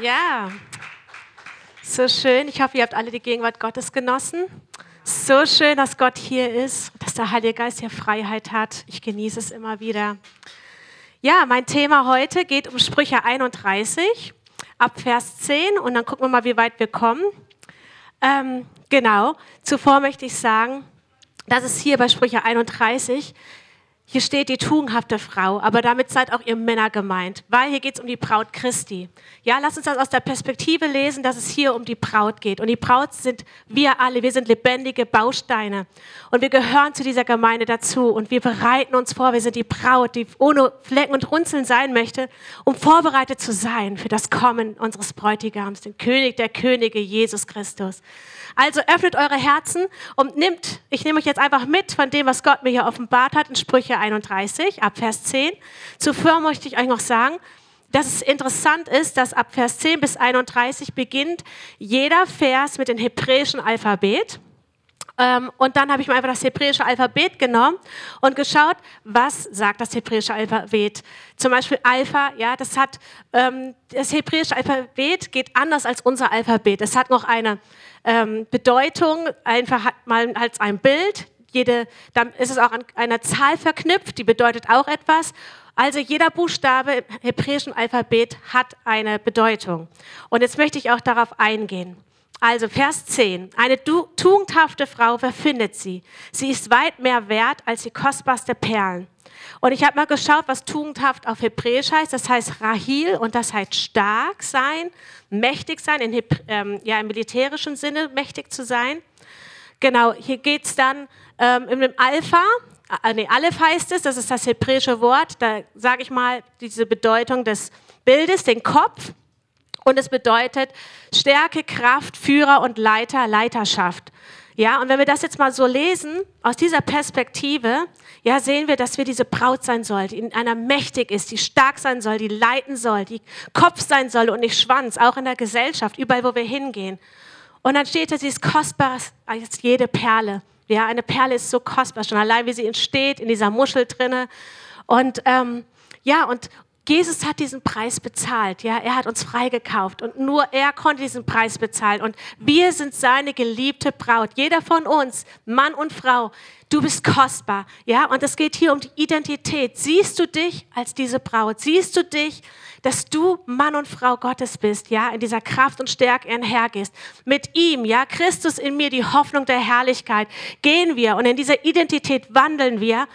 Ja, so schön. Ich hoffe, ihr habt alle die Gegenwart Gottes genossen. So schön, dass Gott hier ist, dass der Heilige Geist hier Freiheit hat. Ich genieße es immer wieder. Ja, mein Thema heute geht um Sprüche 31 ab Vers 10 und dann gucken wir mal, wie weit wir kommen. Ähm, genau, zuvor möchte ich sagen, dass es hier bei Sprüche 31 hier steht die tugendhafte Frau, aber damit seid auch ihr Männer gemeint, weil hier geht es um die Braut Christi. Ja, lass uns das aus der Perspektive lesen, dass es hier um die Braut geht. Und die Braut sind wir alle, wir sind lebendige Bausteine. Und wir gehören zu dieser Gemeinde dazu. Und wir bereiten uns vor, wir sind die Braut, die ohne Flecken und Runzeln sein möchte, um vorbereitet zu sein für das Kommen unseres Bräutigams, den König der Könige, Jesus Christus. Also öffnet eure Herzen und nimmt, ich nehme euch jetzt einfach mit von dem, was Gott mir hier offenbart hat in Sprüche 31, ab Vers 10. Zuvor möchte ich euch noch sagen, dass es interessant ist, dass ab Vers 10 bis 31 beginnt jeder Vers mit dem hebräischen Alphabet. Ähm, und dann habe ich mir einfach das hebräische Alphabet genommen und geschaut, was sagt das hebräische Alphabet. Zum Beispiel Alpha, ja, das hat, ähm, das hebräische Alphabet geht anders als unser Alphabet. Es hat noch eine ähm, Bedeutung, einfach mal als ein Bild. Jede, dann ist es auch an einer Zahl verknüpft, die bedeutet auch etwas. Also jeder Buchstabe im hebräischen Alphabet hat eine Bedeutung. Und jetzt möchte ich auch darauf eingehen. Also Vers 10. Eine tugendhafte Frau, wer findet sie? Sie ist weit mehr wert als die kostbarste Perlen. Und ich habe mal geschaut, was tugendhaft auf Hebräisch heißt. Das heißt Rahil und das heißt stark sein, mächtig sein, in, ähm, ja, im militärischen Sinne mächtig zu sein. Genau, hier geht es dann ähm, in dem Alpha, äh, nee, Aleph heißt es, das ist das hebräische Wort, da sage ich mal diese Bedeutung des Bildes, den Kopf. Und es bedeutet Stärke, Kraft, Führer und Leiter, Leiterschaft. Ja, und wenn wir das jetzt mal so lesen, aus dieser Perspektive, ja, sehen wir, dass wir diese Braut sein soll, die in einer mächtig ist, die stark sein soll, die leiten soll, die Kopf sein soll und nicht Schwanz, auch in der Gesellschaft, überall, wo wir hingehen. Und dann steht da, sie ist kostbar als jede Perle. Ja, eine Perle ist so kostbar, schon allein wie sie entsteht, in dieser Muschel drinne. Und ähm, ja, und, Jesus hat diesen Preis bezahlt, ja, er hat uns freigekauft und nur er konnte diesen Preis bezahlen und wir sind seine geliebte Braut. Jeder von uns, Mann und Frau, du bist kostbar, ja, und es geht hier um die Identität. Siehst du dich als diese Braut? Siehst du dich, dass du Mann und Frau Gottes bist, ja, in dieser Kraft und Stärke einhergehst? Mit ihm, ja, Christus in mir, die Hoffnung der Herrlichkeit, gehen wir und in dieser Identität wandeln wir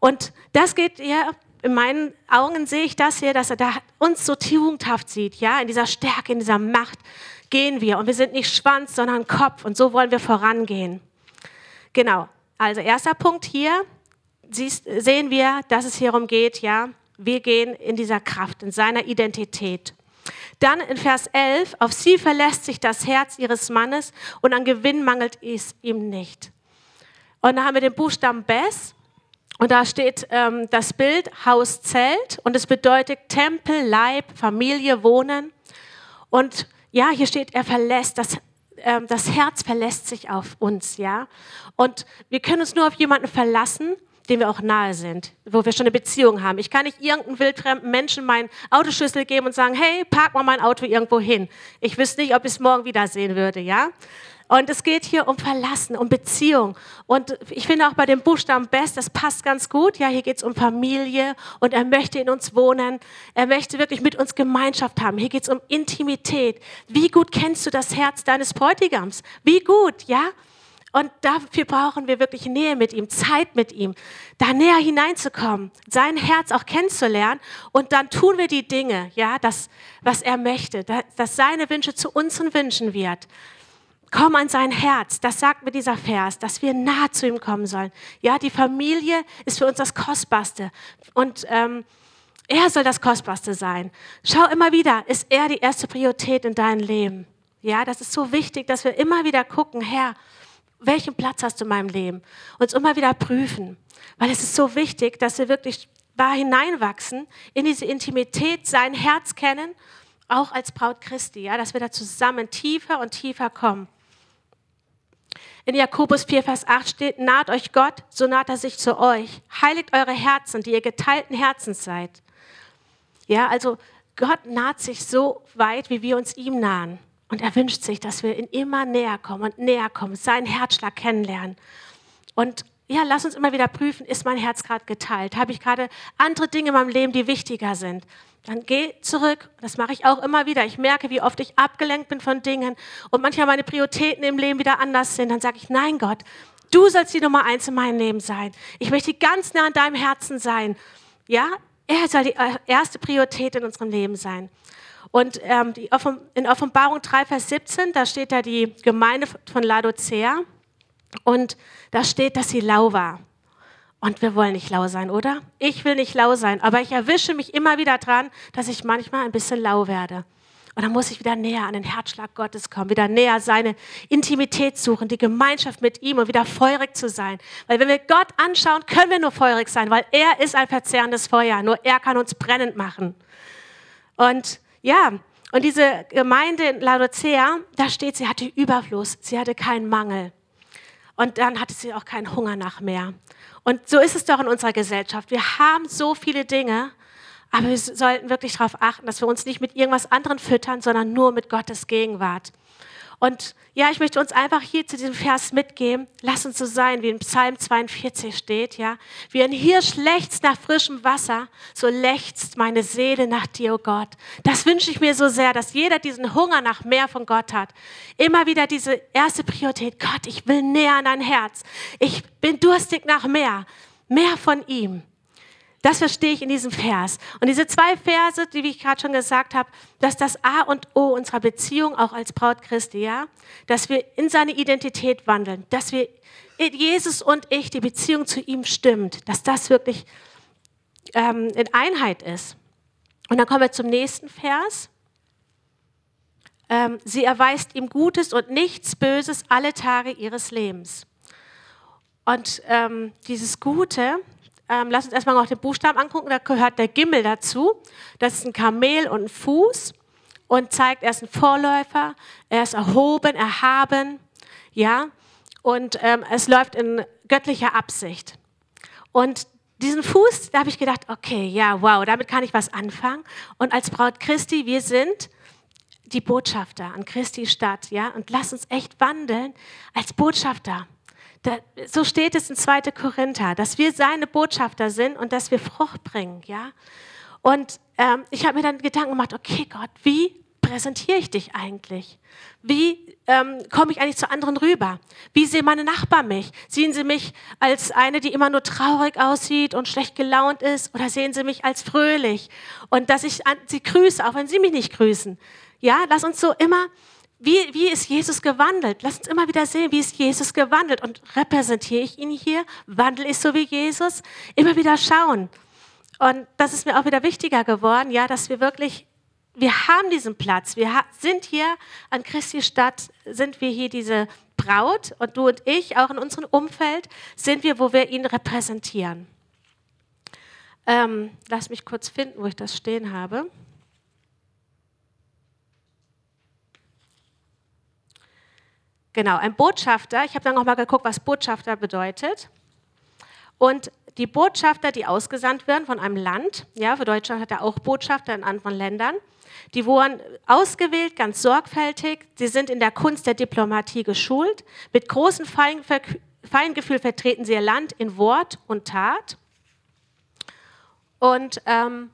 und das geht ja in meinen Augen sehe ich das hier, dass er da uns so tugendhaft sieht, ja, in dieser Stärke, in dieser Macht gehen wir und wir sind nicht Schwanz, sondern Kopf und so wollen wir vorangehen. Genau. Also erster Punkt hier siehst, sehen wir, dass es hierum geht, ja, wir gehen in dieser Kraft, in seiner Identität. Dann in Vers 11, auf sie verlässt sich das Herz ihres Mannes und an Gewinn mangelt es ihm nicht. Und dann haben wir den Buchstaben Bess. Und da steht ähm, das Bild Haus Zelt und es bedeutet Tempel, Leib, Familie, Wohnen. Und ja, hier steht, er verlässt, das, ähm, das Herz verlässt sich auf uns, ja. Und wir können uns nur auf jemanden verlassen, dem wir auch nahe sind, wo wir schon eine Beziehung haben. Ich kann nicht irgendeinen wildfremden Menschen meinen Autoschlüssel geben und sagen, hey, park mal mein Auto irgendwo hin. Ich wüsste nicht, ob ich es morgen wiedersehen würde, ja. Und es geht hier um Verlassen, um Beziehung. Und ich finde auch bei dem Buchstaben Best, das passt ganz gut. Ja, hier geht es um Familie und er möchte in uns wohnen. Er möchte wirklich mit uns Gemeinschaft haben. Hier geht es um Intimität. Wie gut kennst du das Herz deines Bräutigams? Wie gut, ja? Und dafür brauchen wir wirklich Nähe mit ihm, Zeit mit ihm, da näher hineinzukommen, sein Herz auch kennenzulernen. Und dann tun wir die Dinge, ja, das, was er möchte, dass seine Wünsche zu unseren Wünschen wird. Komm an sein Herz. Das sagt mir dieser Vers, dass wir nah zu ihm kommen sollen. Ja, die Familie ist für uns das Kostbarste. Und ähm, er soll das Kostbarste sein. Schau immer wieder, ist er die erste Priorität in deinem Leben? Ja, das ist so wichtig, dass wir immer wieder gucken, Herr, welchen Platz hast du in meinem Leben? Uns immer wieder prüfen. Weil es ist so wichtig, dass wir wirklich wahr hineinwachsen, in diese Intimität, sein Herz kennen, auch als Braut Christi, ja, dass wir da zusammen tiefer und tiefer kommen. In Jakobus 4, Vers 8 steht, naht euch Gott, so naht er sich zu euch. Heiligt eure Herzen, die ihr geteilten Herzens seid. Ja, also Gott naht sich so weit, wie wir uns ihm nahen. Und er wünscht sich, dass wir ihn immer näher kommen und näher kommen, seinen Herzschlag kennenlernen. Und ja, lass uns immer wieder prüfen, ist mein Herz gerade geteilt? Habe ich gerade andere Dinge in meinem Leben, die wichtiger sind? Dann geh zurück. Das mache ich auch immer wieder. Ich merke, wie oft ich abgelenkt bin von Dingen und manchmal meine Prioritäten im Leben wieder anders sind. Dann sage ich, nein Gott, du sollst die Nummer eins in meinem Leben sein. Ich möchte ganz nah an deinem Herzen sein. Ja, er soll die äh, erste Priorität in unserem Leben sein. Und ähm, die, in Offenbarung 3, Vers 17, da steht da die Gemeinde von Laodicea. Und da steht, dass sie lau war. Und wir wollen nicht lau sein, oder? Ich will nicht lau sein, aber ich erwische mich immer wieder dran, dass ich manchmal ein bisschen lau werde. Und dann muss ich wieder näher an den Herzschlag Gottes kommen, wieder näher seine Intimität suchen, die Gemeinschaft mit ihm und wieder feurig zu sein. Weil wenn wir Gott anschauen, können wir nur feurig sein, weil er ist ein verzehrendes Feuer. Nur er kann uns brennend machen. Und ja, und diese Gemeinde in Laodicea, da steht, sie hatte Überfluss, sie hatte keinen Mangel. Und dann hatte sie auch keinen Hunger nach mehr. Und so ist es doch in unserer Gesellschaft. Wir haben so viele Dinge, aber wir sollten wirklich darauf achten, dass wir uns nicht mit irgendwas anderem füttern, sondern nur mit Gottes Gegenwart. Und ja, ich möchte uns einfach hier zu diesem Vers mitgeben. Lass uns so sein, wie in Psalm 42 steht, ja. Wie ein Hirsch lechzt nach frischem Wasser, so lechzt meine Seele nach dir, oh Gott. Das wünsche ich mir so sehr, dass jeder diesen Hunger nach mehr von Gott hat. Immer wieder diese erste Priorität. Gott, ich will näher an dein Herz. Ich bin durstig nach mehr. Mehr von ihm. Das verstehe ich in diesem Vers. Und diese zwei Verse, die, wie ich gerade schon gesagt habe, dass das A und O unserer Beziehung auch als Braut Christi, ja, dass wir in seine Identität wandeln, dass wir Jesus und ich, die Beziehung zu ihm stimmt, dass das wirklich ähm, in Einheit ist. Und dann kommen wir zum nächsten Vers. Ähm, sie erweist ihm Gutes und nichts Böses alle Tage ihres Lebens. Und ähm, dieses Gute, ähm, lass uns erstmal noch den Buchstaben angucken. Da gehört der Gimmel dazu. Das ist ein Kamel und ein Fuß und zeigt, er ist ein Vorläufer, er ist erhoben, erhaben, ja, und ähm, es läuft in göttlicher Absicht. Und diesen Fuß, da habe ich gedacht, okay, ja, wow, damit kann ich was anfangen. Und als Braut Christi, wir sind die Botschafter an Christi Stadt, ja, und lass uns echt wandeln als Botschafter. So steht es in 2. Korinther, dass wir seine Botschafter sind und dass wir Frucht bringen, ja. Und ähm, ich habe mir dann Gedanken gemacht, okay Gott, wie präsentiere ich dich eigentlich? Wie ähm, komme ich eigentlich zu anderen rüber? Wie sehen meine Nachbarn mich? Sehen sie mich als eine, die immer nur traurig aussieht und schlecht gelaunt ist? Oder sehen sie mich als fröhlich? Und dass ich sie grüße, auch wenn sie mich nicht grüßen. Ja, lass uns so immer wie, wie ist Jesus gewandelt? Lass uns immer wieder sehen, wie ist Jesus gewandelt und repräsentiere ich ihn hier? Wandle ich so wie Jesus? Immer wieder schauen. Und das ist mir auch wieder wichtiger geworden, ja, dass wir wirklich, wir haben diesen Platz. Wir sind hier an Christi Stadt, sind wir hier diese Braut und du und ich, auch in unserem Umfeld, sind wir, wo wir ihn repräsentieren. Ähm, lass mich kurz finden, wo ich das stehen habe. Genau, ein Botschafter. Ich habe dann nochmal geguckt, was Botschafter bedeutet. Und die Botschafter, die ausgesandt werden von einem Land, ja, für Deutschland hat er auch Botschafter in anderen Ländern, die wurden ausgewählt, ganz sorgfältig. Sie sind in der Kunst der Diplomatie geschult. Mit großem Feingefühl vertreten sie ihr Land in Wort und Tat. Und ähm,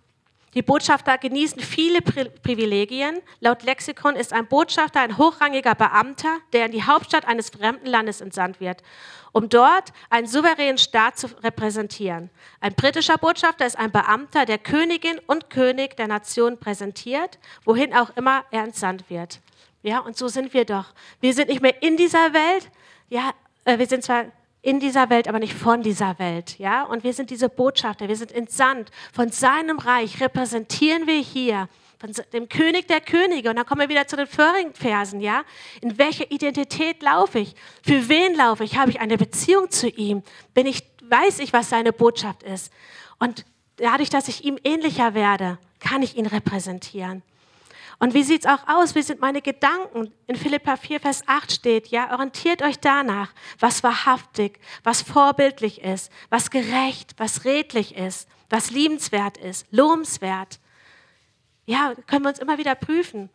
die Botschafter genießen viele Privilegien. Laut Lexikon ist ein Botschafter ein hochrangiger Beamter, der in die Hauptstadt eines fremden Landes entsandt wird, um dort einen souveränen Staat zu repräsentieren. Ein britischer Botschafter ist ein Beamter, der Königin und König der Nation präsentiert, wohin auch immer er entsandt wird. Ja, und so sind wir doch. Wir sind nicht mehr in dieser Welt. Ja, äh, wir sind zwar in dieser Welt, aber nicht von dieser Welt. Ja? Und wir sind diese Botschafter, wir sind entsandt von seinem Reich, repräsentieren wir hier, von dem König der Könige. Und dann kommen wir wieder zu den vorigen Versen. Ja? In welcher Identität laufe ich? Für wen laufe ich? Habe ich eine Beziehung zu ihm? Bin ich, weiß ich, was seine Botschaft ist? Und dadurch, dass ich ihm ähnlicher werde, kann ich ihn repräsentieren. Und wie sieht es auch aus? Wie sind meine Gedanken? In Philippa 4, Vers 8 steht, ja, orientiert euch danach, was wahrhaftig, was vorbildlich ist, was gerecht, was redlich ist, was liebenswert ist, lobenswert. ja, können wir uns immer wieder prüfen.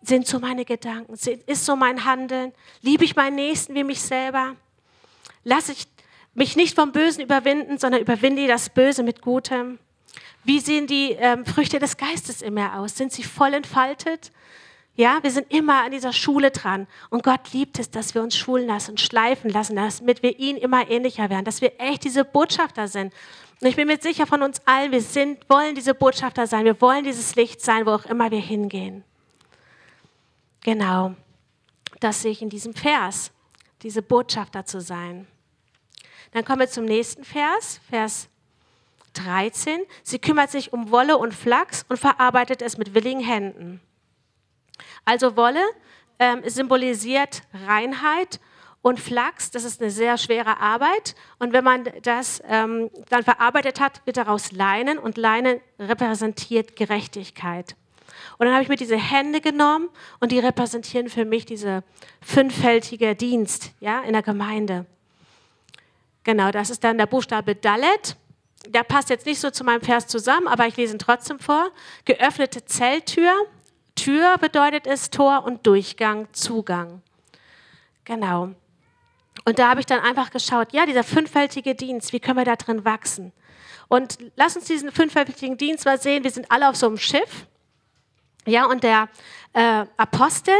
Sind so meine Gedanken? Ist so mein Handeln? Liebe ich meinen Nächsten wie mich selber? Lasse ich mich nicht vom Bösen überwinden, sondern überwinde das Böse mit Gutem? Wie sehen die ähm, Früchte des Geistes in mir aus? Sind sie voll entfaltet? Ja, wir sind immer an dieser Schule dran. Und Gott liebt es, dass wir uns schulen lassen schleifen lassen, damit wir ihn immer ähnlicher werden, dass wir echt diese Botschafter sind. Und ich bin mir sicher von uns allen, wir sind, wollen diese Botschafter sein, wir wollen dieses Licht sein, wo auch immer wir hingehen. Genau, das sehe ich in diesem Vers, diese Botschafter zu sein. Dann kommen wir zum nächsten Vers, Vers 13. Sie kümmert sich um Wolle und Flachs und verarbeitet es mit willigen Händen. Also Wolle ähm, symbolisiert Reinheit und Flachs, das ist eine sehr schwere Arbeit. Und wenn man das ähm, dann verarbeitet hat, wird daraus Leinen und Leinen repräsentiert Gerechtigkeit. Und dann habe ich mir diese Hände genommen und die repräsentieren für mich diese fünffältige Dienst ja, in der Gemeinde. Genau, das ist dann der Buchstabe Dalet. Der passt jetzt nicht so zu meinem Vers zusammen, aber ich lese ihn trotzdem vor. Geöffnete Zelltür, Tür bedeutet es Tor und Durchgang, Zugang. Genau. Und da habe ich dann einfach geschaut, ja, dieser fünffältige Dienst, wie können wir da drin wachsen? Und lass uns diesen fünffältigen Dienst mal sehen. Wir sind alle auf so einem Schiff. Ja, und der äh, Apostel,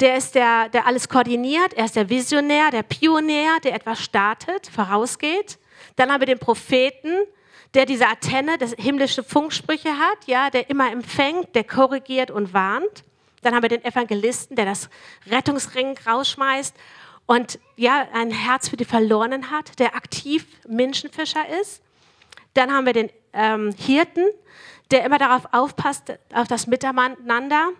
der ist der, der alles koordiniert. Er ist der Visionär, der Pionier, der etwas startet, vorausgeht. Dann haben wir den Propheten, der diese Antenne, das himmlische Funksprüche hat, ja, der immer empfängt, der korrigiert und warnt. Dann haben wir den Evangelisten, der das Rettungsring rausschmeißt und ja, ein Herz für die Verlorenen hat, der aktiv Menschenfischer ist. Dann haben wir den ähm, Hirten, der immer darauf aufpasst, auf das Miteinander,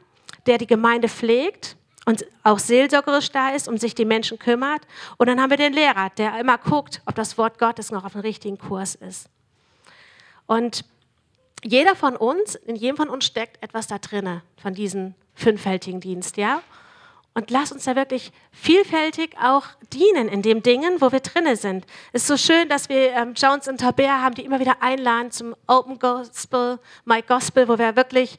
der die Gemeinde pflegt und auch seelsorgerisch da ist, um sich die Menschen kümmert. Und dann haben wir den Lehrer, der immer guckt, ob das Wort Gottes noch auf dem richtigen Kurs ist. Und jeder von uns, in jedem von uns steckt etwas da drinne von diesem fünffältigen Dienst, ja? Und lass uns da wirklich vielfältig auch dienen in den Dingen, wo wir drinne sind. Es ist so schön, dass wir ähm, Jones und Tabea haben, die immer wieder einladen zum Open Gospel, My Gospel, wo wir wirklich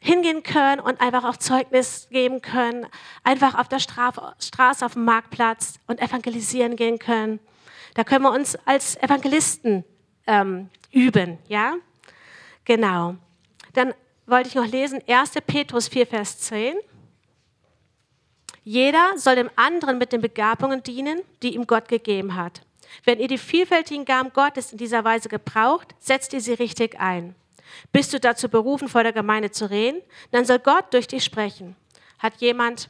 hingehen können und einfach auch Zeugnis geben können, einfach auf der Stra Straße, auf dem Marktplatz und evangelisieren gehen können. Da können wir uns als Evangelisten ähm, üben, ja? Genau. Dann wollte ich noch lesen 1. Petrus 4, Vers 10. Jeder soll dem anderen mit den Begabungen dienen, die ihm Gott gegeben hat. Wenn ihr die vielfältigen Gaben Gottes in dieser Weise gebraucht, setzt ihr sie richtig ein. Bist du dazu berufen, vor der Gemeinde zu reden, dann soll Gott durch dich sprechen. Hat jemand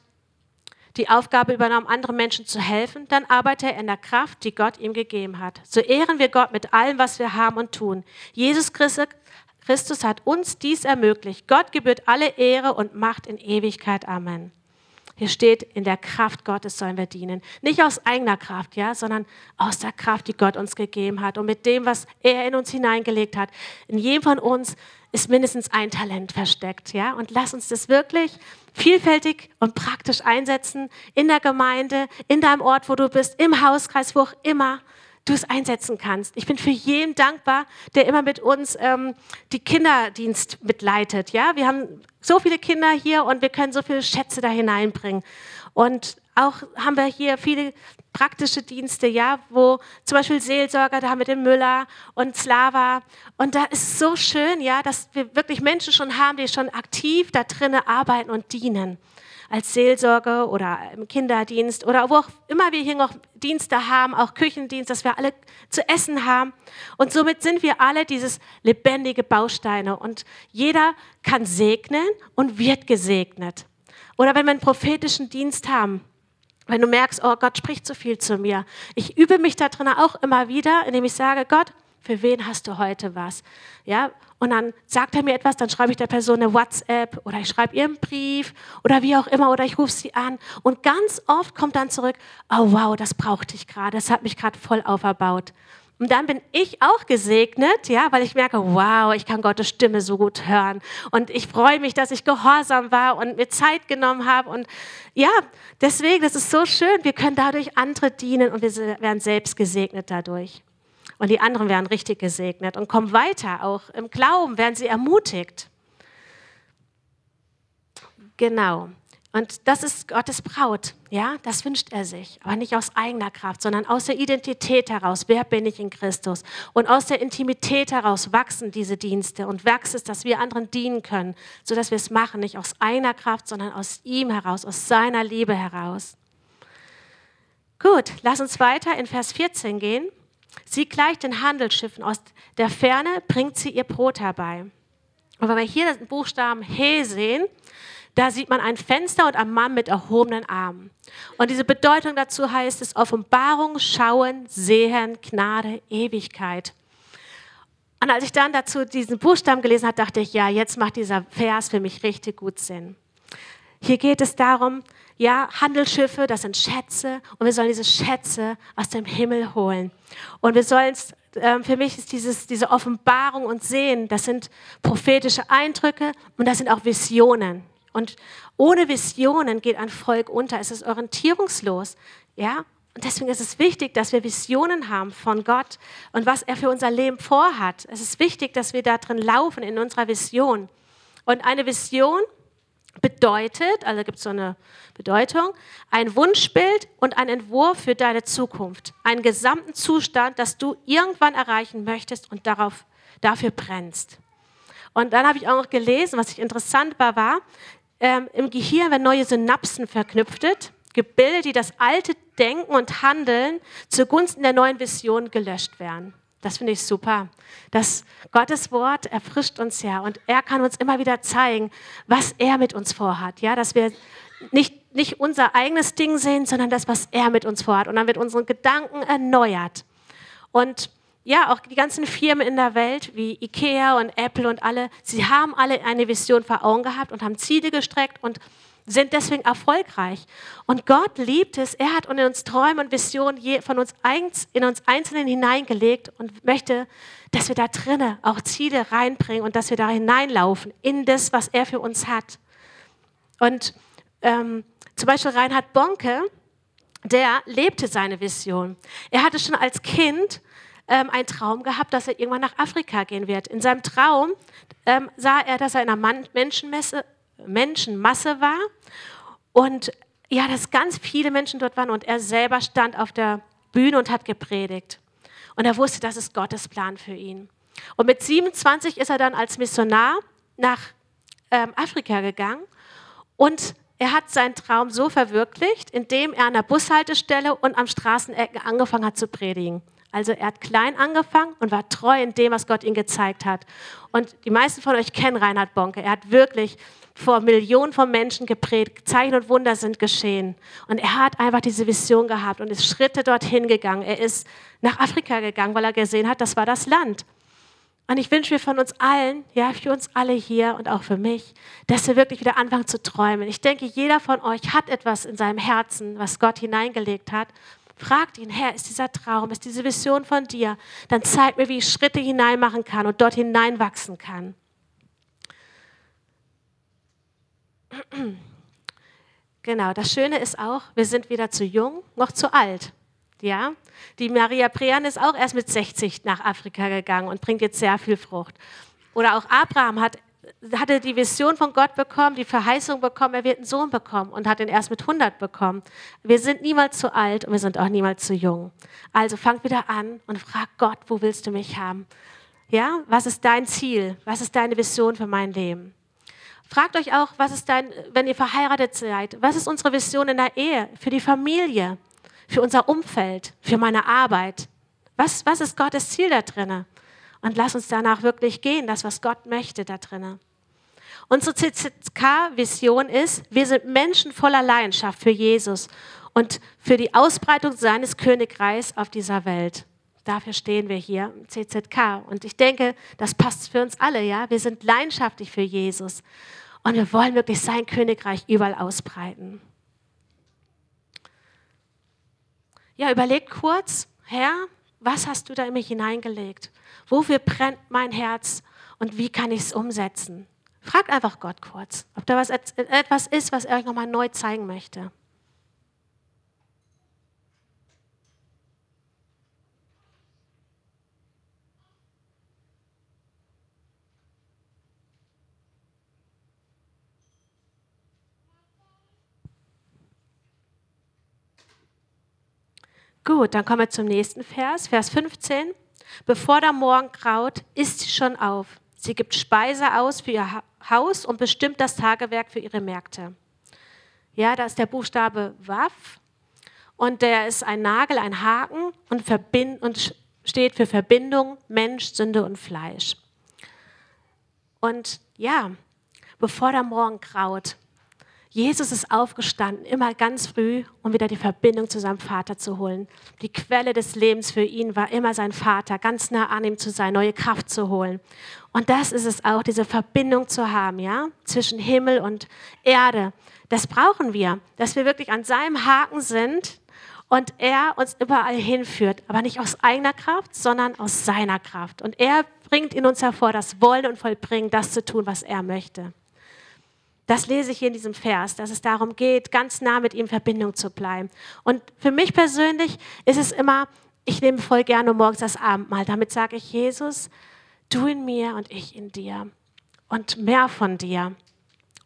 die Aufgabe übernommen, anderen Menschen zu helfen, dann arbeite er in der Kraft, die Gott ihm gegeben hat. So ehren wir Gott mit allem, was wir haben und tun. Jesus Christus hat uns dies ermöglicht. Gott gebührt alle Ehre und Macht in Ewigkeit. Amen. Hier steht, in der Kraft Gottes sollen wir dienen. Nicht aus eigener Kraft, ja, sondern aus der Kraft, die Gott uns gegeben hat und mit dem, was er in uns hineingelegt hat. In jedem von uns ist mindestens ein Talent versteckt, ja. Und lass uns das wirklich vielfältig und praktisch einsetzen in der Gemeinde, in deinem Ort, wo du bist, im Hauskreis, wo auch immer du es einsetzen kannst. Ich bin für jeden dankbar, der immer mit uns ähm, die Kinderdienst mitleitet. Ja, wir haben so viele Kinder hier und wir können so viele Schätze da hineinbringen. Und auch haben wir hier viele praktische Dienste, ja, wo zum Beispiel Seelsorger, da haben wir den Müller und Slava. Und da ist so schön, ja, dass wir wirklich Menschen schon haben, die schon aktiv da drinnen arbeiten und dienen als Seelsorge oder im Kinderdienst oder wo auch immer wir hier noch Dienste haben, auch Küchendienst, dass wir alle zu essen haben. Und somit sind wir alle dieses lebendige Bausteine und jeder kann segnen und wird gesegnet. Oder wenn wir einen prophetischen Dienst haben, wenn du merkst, oh Gott spricht so viel zu mir. Ich übe mich da drin auch immer wieder, indem ich sage, Gott, für wen hast du heute was? Ja, und dann sagt er mir etwas, dann schreibe ich der Person eine WhatsApp oder ich schreibe ihr einen Brief oder wie auch immer oder ich rufe sie an. Und ganz oft kommt dann zurück, oh wow, das brauchte ich gerade, das hat mich gerade voll auferbaut. Und dann bin ich auch gesegnet, ja, weil ich merke, wow, ich kann Gottes Stimme so gut hören. Und ich freue mich, dass ich gehorsam war und mir Zeit genommen habe. Und ja, deswegen, das ist so schön. Wir können dadurch andere dienen und wir werden selbst gesegnet dadurch. Und die anderen werden richtig gesegnet und kommen weiter. Auch im Glauben werden sie ermutigt. Genau. Und das ist Gottes Braut, ja, das wünscht er sich, aber nicht aus eigener Kraft, sondern aus der Identität heraus. Wer bin ich in Christus? Und aus der Intimität heraus wachsen diese Dienste und wächst es, dass wir anderen dienen können, sodass wir es machen, nicht aus eigener Kraft, sondern aus ihm heraus, aus seiner Liebe heraus. Gut, lass uns weiter in Vers 14 gehen. Sie gleicht den Handelsschiffen aus der Ferne, bringt sie ihr Brot herbei. Und wenn wir hier den Buchstaben He sehen, da sieht man ein Fenster und einen Mann mit erhobenen Armen. Und diese Bedeutung dazu heißt es Offenbarung, Schauen, Sehen, Gnade, Ewigkeit. Und als ich dann dazu diesen Buchstaben gelesen habe, dachte ich, ja, jetzt macht dieser Vers für mich richtig gut Sinn. Hier geht es darum, ja, Handelsschiffe, das sind Schätze und wir sollen diese Schätze aus dem Himmel holen. Und wir sollen es, äh, für mich ist dieses, diese Offenbarung und Sehen, das sind prophetische Eindrücke und das sind auch Visionen. Und ohne Visionen geht ein Volk unter. Es ist orientierungslos. Ja? Und deswegen ist es wichtig, dass wir Visionen haben von Gott und was er für unser Leben vorhat. Es ist wichtig, dass wir da drin laufen in unserer Vision. Und eine Vision bedeutet, also gibt es so eine Bedeutung, ein Wunschbild und ein Entwurf für deine Zukunft. Einen gesamten Zustand, das du irgendwann erreichen möchtest und darauf, dafür brennst. Und dann habe ich auch noch gelesen, was ich interessant war, war, ähm, im Gehirn werden neue Synapsen verknüpft, Gebilde, die das alte Denken und Handeln zugunsten der neuen Vision gelöscht werden. Das finde ich super. Das Gottes Wort erfrischt uns ja und er kann uns immer wieder zeigen, was er mit uns vorhat. Ja, dass wir nicht, nicht unser eigenes Ding sehen, sondern das, was er mit uns vorhat. Und dann wird unsere Gedanken erneuert. Und ja, auch die ganzen Firmen in der Welt wie Ikea und Apple und alle, sie haben alle eine Vision vor Augen gehabt und haben Ziele gestreckt und sind deswegen erfolgreich. Und Gott liebt es. Er hat in uns Träume und Visionen von uns in uns Einzelnen hineingelegt und möchte, dass wir da drinnen auch Ziele reinbringen und dass wir da hineinlaufen in das, was er für uns hat. Und ähm, zum Beispiel Reinhard Bonke, der lebte seine Vision. Er hatte schon als Kind ähm, einen Traum gehabt, dass er irgendwann nach Afrika gehen wird. In seinem Traum ähm, sah er, dass er in einer Menschenmesse, Menschenmasse war und ja, dass ganz viele Menschen dort waren und er selber stand auf der Bühne und hat gepredigt. Und er wusste, das ist Gottes Plan für ihn. Und mit 27 ist er dann als Missionar nach ähm, Afrika gegangen und er hat seinen Traum so verwirklicht, indem er an der Bushaltestelle und am Straßenecken angefangen hat zu predigen. Also er hat klein angefangen und war treu in dem, was Gott ihm gezeigt hat. Und die meisten von euch kennen Reinhard Bonke. Er hat wirklich vor Millionen von Menschen gepredigt. Zeichen und Wunder sind geschehen. Und er hat einfach diese Vision gehabt und ist Schritte dorthin gegangen. Er ist nach Afrika gegangen, weil er gesehen hat, das war das Land. Und ich wünsche mir von uns allen, ja, für uns alle hier und auch für mich, dass wir wirklich wieder anfangen zu träumen. Ich denke, jeder von euch hat etwas in seinem Herzen, was Gott hineingelegt hat. Fragt ihn, Herr, ist dieser Traum, ist diese Vision von dir? Dann zeig mir, wie ich Schritte hineinmachen kann und dort hineinwachsen kann. Genau, das Schöne ist auch, wir sind weder zu jung noch zu alt. Ja, die Maria Prean ist auch erst mit 60 nach Afrika gegangen und bringt jetzt sehr viel Frucht. Oder auch Abraham hat hatte die Vision von Gott bekommen, die Verheißung bekommen, er wird einen Sohn bekommen und hat ihn erst mit 100 bekommen. Wir sind niemals zu alt und wir sind auch niemals zu jung. Also fangt wieder an und frag Gott, wo willst du mich haben? Ja, was ist dein Ziel? Was ist deine Vision für mein Leben? Fragt euch auch, was ist dein, wenn ihr verheiratet seid, was ist unsere Vision in der Ehe, für die Familie, für unser Umfeld, für meine Arbeit? Was, was ist Gottes Ziel da drinnen? Und lass uns danach wirklich gehen, das, was Gott möchte da drinnen. Unsere CCK-Vision ist, wir sind Menschen voller Leidenschaft für Jesus und für die Ausbreitung seines Königreichs auf dieser Welt. Dafür stehen wir hier im CZK. Und ich denke, das passt für uns alle, ja. Wir sind leidenschaftlich für Jesus. Und wir wollen wirklich sein Königreich überall ausbreiten. Ja, überlegt kurz, Herr, was hast du da in mich hineingelegt? Wofür brennt mein Herz und wie kann ich es umsetzen? Fragt einfach Gott kurz, ob da was, etwas ist, was er euch nochmal neu zeigen möchte. Gut, dann kommen wir zum nächsten Vers, Vers 15. Bevor der Morgen graut, isst sie schon auf. Sie gibt Speise aus für ihr Haus und bestimmt das Tagewerk für ihre Märkte. Ja, da ist der Buchstabe Waff und der ist ein Nagel, ein Haken und, verbind und steht für Verbindung, Mensch, Sünde und Fleisch. Und ja, bevor der Morgen graut, Jesus ist aufgestanden, immer ganz früh, um wieder die Verbindung zu seinem Vater zu holen. Die Quelle des Lebens für ihn war immer sein Vater, ganz nah an ihm zu sein, neue Kraft zu holen. Und das ist es auch, diese Verbindung zu haben, ja, zwischen Himmel und Erde. Das brauchen wir, dass wir wirklich an seinem Haken sind und er uns überall hinführt, aber nicht aus eigener Kraft, sondern aus seiner Kraft. Und er bringt in uns hervor das Wollen und Vollbringen, das zu tun, was er möchte. Das lese ich hier in diesem Vers, dass es darum geht, ganz nah mit ihm in Verbindung zu bleiben. Und für mich persönlich ist es immer, ich nehme voll gerne morgens das Abendmahl. Damit sage ich, Jesus, du in mir und ich in dir. Und mehr von dir.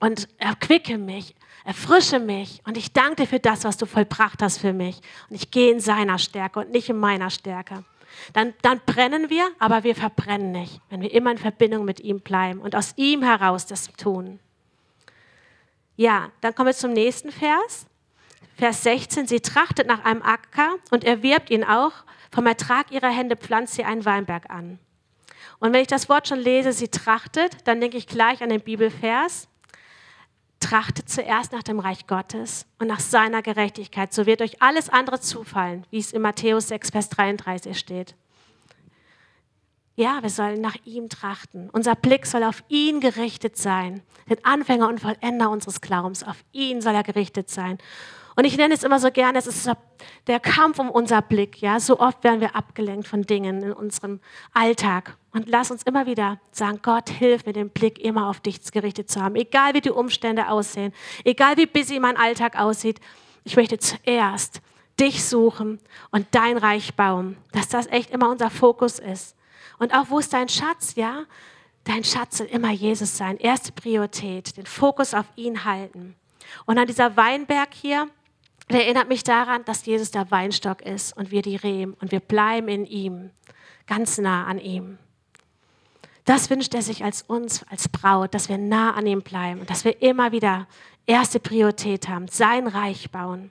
Und erquicke mich, erfrische mich. Und ich danke dir für das, was du vollbracht hast für mich. Und ich gehe in seiner Stärke und nicht in meiner Stärke. Dann, dann brennen wir, aber wir verbrennen nicht, wenn wir immer in Verbindung mit ihm bleiben und aus ihm heraus das tun. Ja, dann kommen wir zum nächsten Vers. Vers 16. Sie trachtet nach einem Acker und erwirbt ihn auch. Vom Ertrag ihrer Hände pflanzt sie einen Weinberg an. Und wenn ich das Wort schon lese, sie trachtet, dann denke ich gleich an den Bibelvers. Trachtet zuerst nach dem Reich Gottes und nach seiner Gerechtigkeit, so wird euch alles andere zufallen, wie es in Matthäus 6, Vers 33 steht. Ja, wir sollen nach ihm trachten. Unser Blick soll auf ihn gerichtet sein. Den Anfänger und Vollender unseres Glaubens. Auf ihn soll er gerichtet sein. Und ich nenne es immer so gerne, es ist der Kampf um unser Blick. Ja, so oft werden wir abgelenkt von Dingen in unserem Alltag. Und lass uns immer wieder sagen, Gott, hilf mir, den Blick immer auf dich gerichtet zu haben. Egal wie die Umstände aussehen, egal wie busy mein Alltag aussieht. Ich möchte zuerst dich suchen und dein Reich bauen. Dass das echt immer unser Fokus ist. Und auch wo ist dein Schatz, ja? Dein Schatz soll immer Jesus sein. Erste Priorität, den Fokus auf ihn halten. Und an dieser Weinberg hier, der erinnert mich daran, dass Jesus der Weinstock ist und wir die Reben und wir bleiben in ihm, ganz nah an ihm. Das wünscht er sich als uns, als Braut, dass wir nah an ihm bleiben und dass wir immer wieder erste Priorität haben, sein Reich bauen.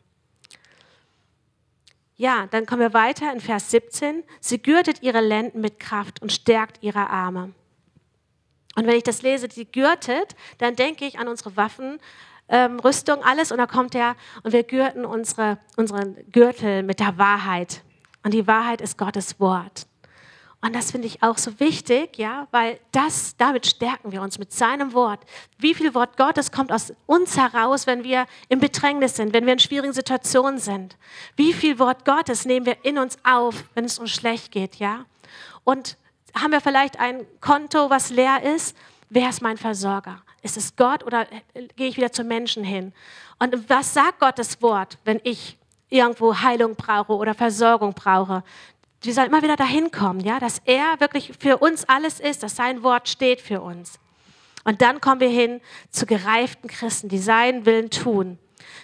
Ja, dann kommen wir weiter in Vers 17. Sie gürtet ihre Lenden mit Kraft und stärkt ihre Arme. Und wenn ich das lese, die gürtet, dann denke ich an unsere Waffen, ähm, Rüstung, alles. Und da kommt er und wir gürten unsere, unseren Gürtel mit der Wahrheit. Und die Wahrheit ist Gottes Wort. Und das finde ich auch so wichtig, ja, weil das, damit stärken wir uns mit seinem Wort. Wie viel Wort Gottes kommt aus uns heraus, wenn wir im Bedrängnis sind, wenn wir in schwierigen Situationen sind? Wie viel Wort Gottes nehmen wir in uns auf, wenn es uns schlecht geht, ja? Und haben wir vielleicht ein Konto, was leer ist? Wer ist mein Versorger? Ist es Gott oder gehe ich wieder zu Menschen hin? Und was sagt Gottes Wort, wenn ich irgendwo Heilung brauche oder Versorgung brauche? Wir sollen immer wieder dahin kommen, ja, dass er wirklich für uns alles ist, dass sein Wort steht für uns. Und dann kommen wir hin zu gereiften Christen, die seinen Willen tun.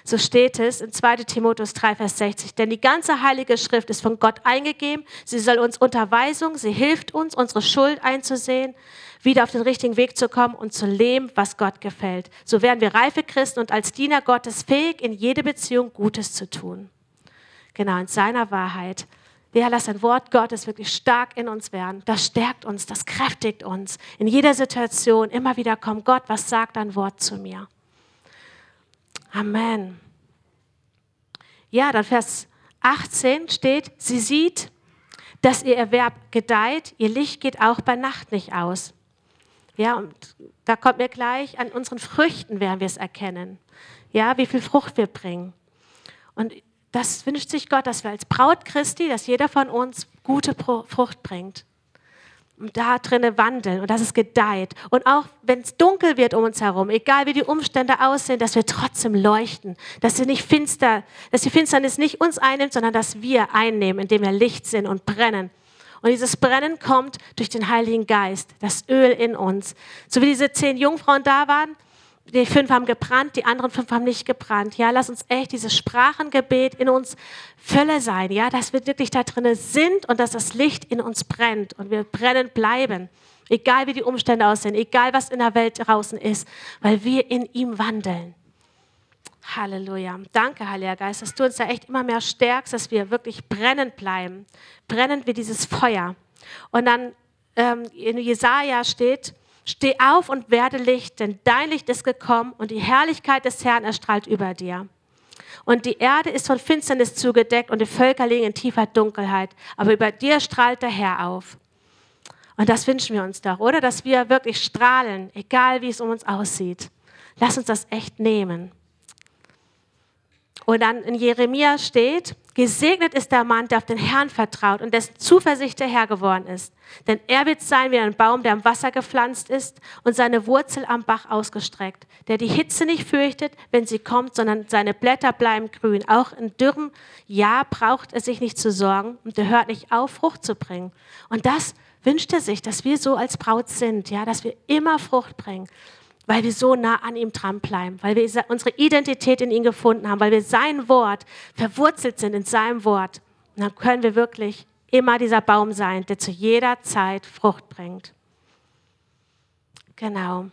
So steht es in 2 Timotheus 3, Vers 60. Denn die ganze Heilige Schrift ist von Gott eingegeben. Sie soll uns Unterweisung, sie hilft uns, unsere Schuld einzusehen, wieder auf den richtigen Weg zu kommen und zu leben, was Gott gefällt. So werden wir reife Christen und als Diener Gottes fähig, in jede Beziehung Gutes zu tun. Genau, in seiner Wahrheit ja, lass ein Wort Gottes wirklich stark in uns werden. Das stärkt uns, das kräftigt uns. In jeder Situation immer wieder kommt Gott, was sagt ein Wort zu mir? Amen. Ja, dann Vers 18 steht, sie sieht, dass ihr Erwerb gedeiht, ihr Licht geht auch bei Nacht nicht aus. Ja, und da kommt mir gleich, an unseren Früchten werden wir es erkennen. Ja, wie viel Frucht wir bringen. Und das wünscht sich Gott, dass wir als Braut Christi, dass jeder von uns gute Frucht bringt. Und da drinnen wandeln und dass es gedeiht. Und auch wenn es dunkel wird um uns herum, egal wie die Umstände aussehen, dass wir trotzdem leuchten. Dass sie nicht finster, dass die Finsternis nicht uns einnimmt, sondern dass wir einnehmen, indem wir Licht sind und brennen. Und dieses Brennen kommt durch den Heiligen Geist, das Öl in uns. So wie diese zehn Jungfrauen da waren, die fünf haben gebrannt, die anderen fünf haben nicht gebrannt. Ja, lass uns echt dieses Sprachengebet in uns Fülle sein, ja, dass wir wirklich da drinnen sind und dass das Licht in uns brennt und wir brennend bleiben. Egal wie die Umstände aussehen, egal was in der Welt draußen ist, weil wir in ihm wandeln. Halleluja. Danke, Heiliger Geist, dass du uns da echt immer mehr stärkst, dass wir wirklich brennend bleiben. Brennend wie dieses Feuer. Und dann ähm, in Jesaja steht, Steh auf und werde Licht, denn dein Licht ist gekommen und die Herrlichkeit des Herrn erstrahlt über dir. Und die Erde ist von Finsternis zugedeckt und die Völker liegen in tiefer Dunkelheit. Aber über dir strahlt der Herr auf. Und das wünschen wir uns doch, oder? Dass wir wirklich strahlen, egal wie es um uns aussieht. Lass uns das echt nehmen. Und dann in Jeremia steht, gesegnet ist der Mann, der auf den Herrn vertraut und dessen Zuversicht der Herr geworden ist. Denn er wird sein wie ein Baum, der am Wasser gepflanzt ist und seine Wurzel am Bach ausgestreckt, der die Hitze nicht fürchtet, wenn sie kommt, sondern seine Blätter bleiben grün. Auch in dürrem Jahr braucht er sich nicht zu sorgen und er hört nicht auf, Frucht zu bringen. Und das wünscht er sich, dass wir so als Braut sind, ja, dass wir immer Frucht bringen weil wir so nah an ihm dranbleiben, weil wir unsere Identität in ihm gefunden haben, weil wir sein Wort verwurzelt sind in seinem Wort. Und dann können wir wirklich immer dieser Baum sein, der zu jeder Zeit Frucht bringt. Genau.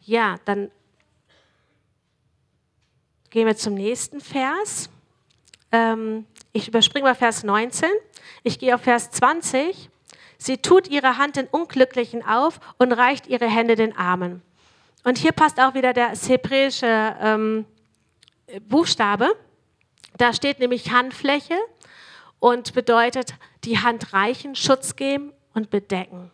Ja, dann gehen wir zum nächsten Vers. Ähm, ich überspringe mal Vers 19. Ich gehe auf Vers 20. Sie tut ihre Hand den Unglücklichen auf und reicht ihre Hände den Armen. Und hier passt auch wieder der hebräische ähm, Buchstabe. Da steht nämlich Handfläche und bedeutet die Hand reichen, Schutz geben und bedecken.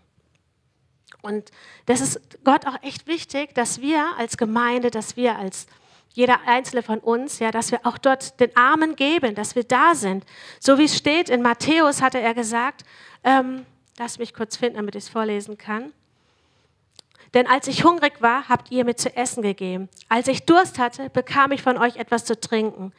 Und das ist Gott auch echt wichtig, dass wir als Gemeinde, dass wir als jeder einzelne von uns, ja, dass wir auch dort den Armen geben, dass wir da sind. So wie es steht in Matthäus, hatte er gesagt, ähm, Lass mich kurz finden, damit ich es vorlesen kann. Denn als ich hungrig war, habt ihr mir zu essen gegeben. Als ich Durst hatte, bekam ich von euch etwas zu trinken.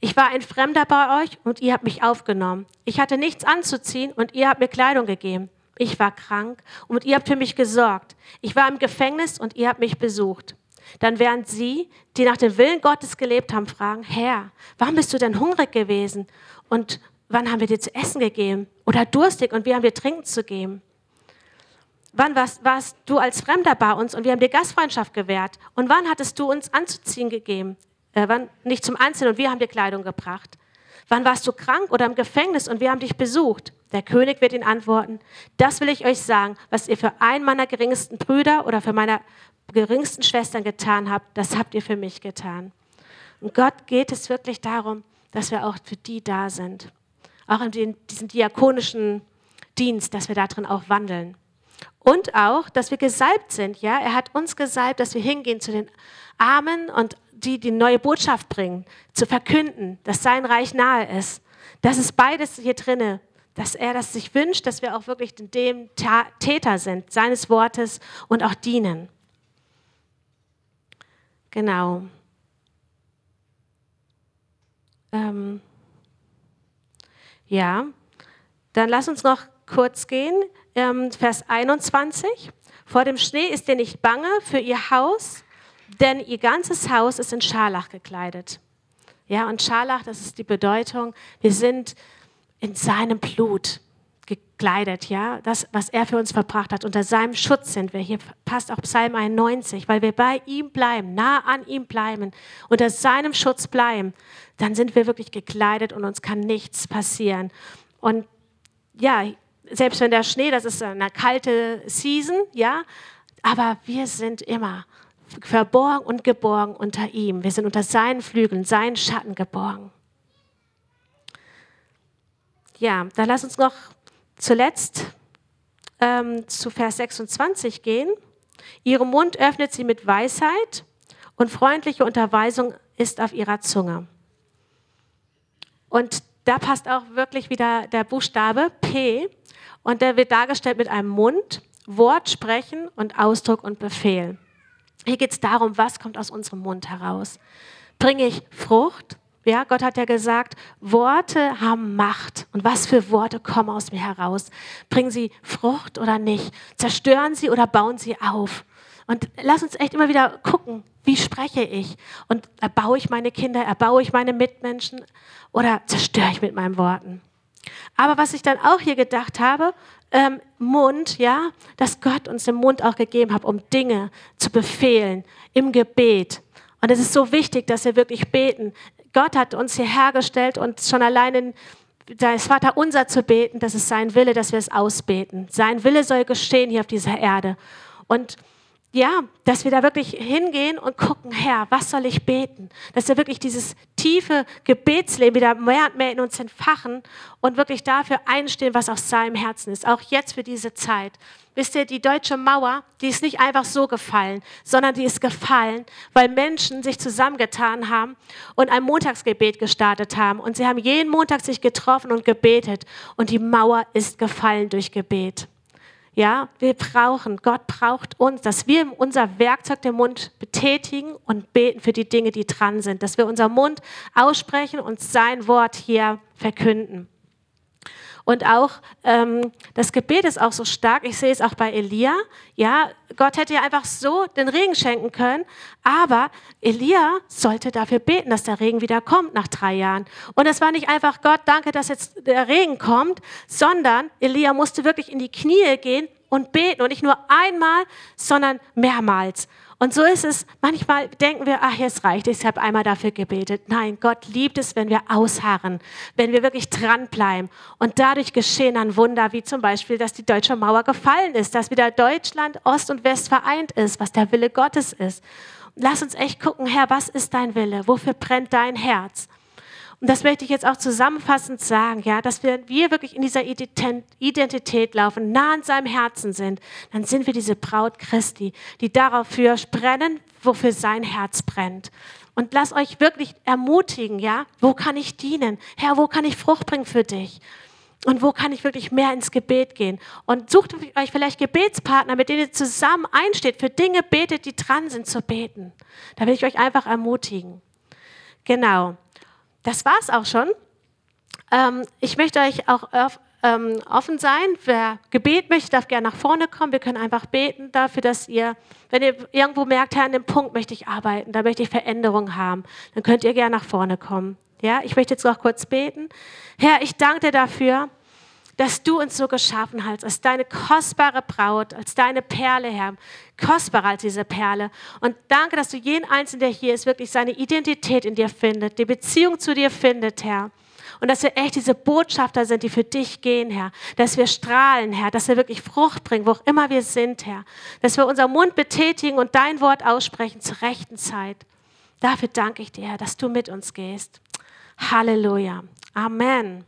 Ich war ein Fremder bei euch und ihr habt mich aufgenommen. Ich hatte nichts anzuziehen und ihr habt mir Kleidung gegeben. Ich war krank und ihr habt für mich gesorgt. Ich war im Gefängnis und ihr habt mich besucht. Dann werden sie, die nach dem Willen Gottes gelebt haben, fragen, Herr, warum bist du denn hungrig gewesen? Und wann haben wir dir zu essen gegeben? Oder durstig und wir haben dir trinken zu geben? Wann warst, warst du als Fremder bei uns und wir haben dir Gastfreundschaft gewährt? Und wann hattest du uns anzuziehen gegeben? Äh, wann, nicht zum Anziehen und wir haben dir Kleidung gebracht? Wann warst du krank oder im Gefängnis und wir haben dich besucht? Der König wird ihn antworten, das will ich euch sagen, was ihr für einen meiner geringsten Brüder oder für meine geringsten Schwestern getan habt, das habt ihr für mich getan. Und Gott geht es wirklich darum, dass wir auch für die da sind auch in diesem diakonischen Dienst, dass wir darin auch wandeln. Und auch, dass wir gesalbt sind. Ja? Er hat uns gesalbt, dass wir hingehen zu den Armen und die die neue Botschaft bringen, zu verkünden, dass sein Reich nahe ist. Das ist beides hier drinne, dass er das sich wünscht, dass wir auch wirklich dem Täter sind, seines Wortes und auch dienen. Genau. Ähm ja, dann lass uns noch kurz gehen. Ähm, Vers 21. Vor dem Schnee ist ihr nicht bange für ihr Haus, denn ihr ganzes Haus ist in Scharlach gekleidet. Ja, und Scharlach, das ist die Bedeutung, wir sind in seinem Blut gekleidet, ja, das, was er für uns verbracht hat. Unter seinem Schutz sind wir. Hier passt auch Psalm 91, weil wir bei ihm bleiben, nah an ihm bleiben, unter seinem Schutz bleiben dann sind wir wirklich gekleidet und uns kann nichts passieren. Und ja, selbst wenn der Schnee, das ist eine kalte Season, ja, aber wir sind immer verborgen und geborgen unter ihm. Wir sind unter seinen Flügeln, seinen Schatten geborgen. Ja, dann lass uns noch zuletzt ähm, zu Vers 26 gehen. Ihrem Mund öffnet sie mit Weisheit und freundliche Unterweisung ist auf ihrer Zunge. Und da passt auch wirklich wieder der Buchstabe P und der wird dargestellt mit einem Mund, Wort, Sprechen und Ausdruck und Befehl. Hier geht es darum, was kommt aus unserem Mund heraus. Bringe ich Frucht? Ja, Gott hat ja gesagt, Worte haben Macht. Und was für Worte kommen aus mir heraus? Bringen sie Frucht oder nicht? Zerstören sie oder bauen sie auf? Und lass uns echt immer wieder gucken, wie spreche ich? Und erbaue ich meine Kinder, erbaue ich meine Mitmenschen oder zerstöre ich mit meinen Worten? Aber was ich dann auch hier gedacht habe, ähm, Mund, ja, dass Gott uns den Mund auch gegeben hat, um Dinge zu befehlen im Gebet. Und es ist so wichtig, dass wir wirklich beten. Gott hat uns hier hergestellt und schon allein das Vater unser zu beten, das ist sein Wille, dass wir es ausbeten. Sein Wille soll geschehen hier auf dieser Erde. Und ja, dass wir da wirklich hingehen und gucken, Herr, was soll ich beten? Dass wir wirklich dieses tiefe Gebetsleben wieder mehr und mehr in uns entfachen und wirklich dafür einstehen, was aus seinem Herzen ist. Auch jetzt für diese Zeit. Wisst ihr, die deutsche Mauer, die ist nicht einfach so gefallen, sondern die ist gefallen, weil Menschen sich zusammengetan haben und ein Montagsgebet gestartet haben. Und sie haben jeden Montag sich getroffen und gebetet. Und die Mauer ist gefallen durch Gebet. Ja, wir brauchen, Gott braucht uns, dass wir unser Werkzeug, den Mund, betätigen und beten für die Dinge, die dran sind. Dass wir unser Mund aussprechen und sein Wort hier verkünden. Und auch ähm, das Gebet ist auch so stark. Ich sehe es auch bei Elia. Ja, Gott hätte ja einfach so den Regen schenken können, aber Elia sollte dafür beten, dass der Regen wieder kommt nach drei Jahren. Und es war nicht einfach Gott, danke, dass jetzt der Regen kommt, sondern Elia musste wirklich in die Knie gehen und beten und nicht nur einmal, sondern mehrmals. Und so ist es, manchmal denken wir, ach, jetzt reicht es, ich habe einmal dafür gebetet. Nein, Gott liebt es, wenn wir ausharren, wenn wir wirklich dranbleiben. Und dadurch geschehen dann Wunder, wie zum Beispiel, dass die deutsche Mauer gefallen ist, dass wieder Deutschland, Ost und West vereint ist, was der Wille Gottes ist. Lass uns echt gucken, Herr, was ist dein Wille? Wofür brennt dein Herz? Und das möchte ich jetzt auch zusammenfassend sagen, ja, dass wir, wir wirklich in dieser Identität laufen, nah an seinem Herzen sind. Dann sind wir diese Braut Christi, die dafür brennen, wofür sein Herz brennt. Und lass euch wirklich ermutigen, ja, wo kann ich dienen? Herr, wo kann ich Frucht bringen für dich? Und wo kann ich wirklich mehr ins Gebet gehen? Und sucht euch vielleicht Gebetspartner, mit denen ihr zusammen einsteht, für Dinge betet, die dran sind zu beten. Da will ich euch einfach ermutigen. Genau das war es auch schon. Ähm, ich möchte euch auch ähm, offen sein. Wer Gebet möchte, darf gerne nach vorne kommen. Wir können einfach beten dafür, dass ihr, wenn ihr irgendwo merkt, Herr, an dem Punkt möchte ich arbeiten, da möchte ich Veränderung haben, dann könnt ihr gerne nach vorne kommen. Ja, ich möchte jetzt noch kurz beten. Herr, ich danke dir dafür, dass du uns so geschaffen hast, als deine kostbare Braut, als deine Perle, Herr, kostbarer als diese Perle. Und danke, dass du jeden Einzelnen, der hier ist, wirklich seine Identität in dir findet, die Beziehung zu dir findet, Herr. Und dass wir echt diese Botschafter sind, die für dich gehen, Herr. Dass wir strahlen, Herr. Dass wir wirklich Frucht bringen, wo auch immer wir sind, Herr. Dass wir unseren Mund betätigen und dein Wort aussprechen zur rechten Zeit. Dafür danke ich dir, Herr, dass du mit uns gehst. Halleluja. Amen.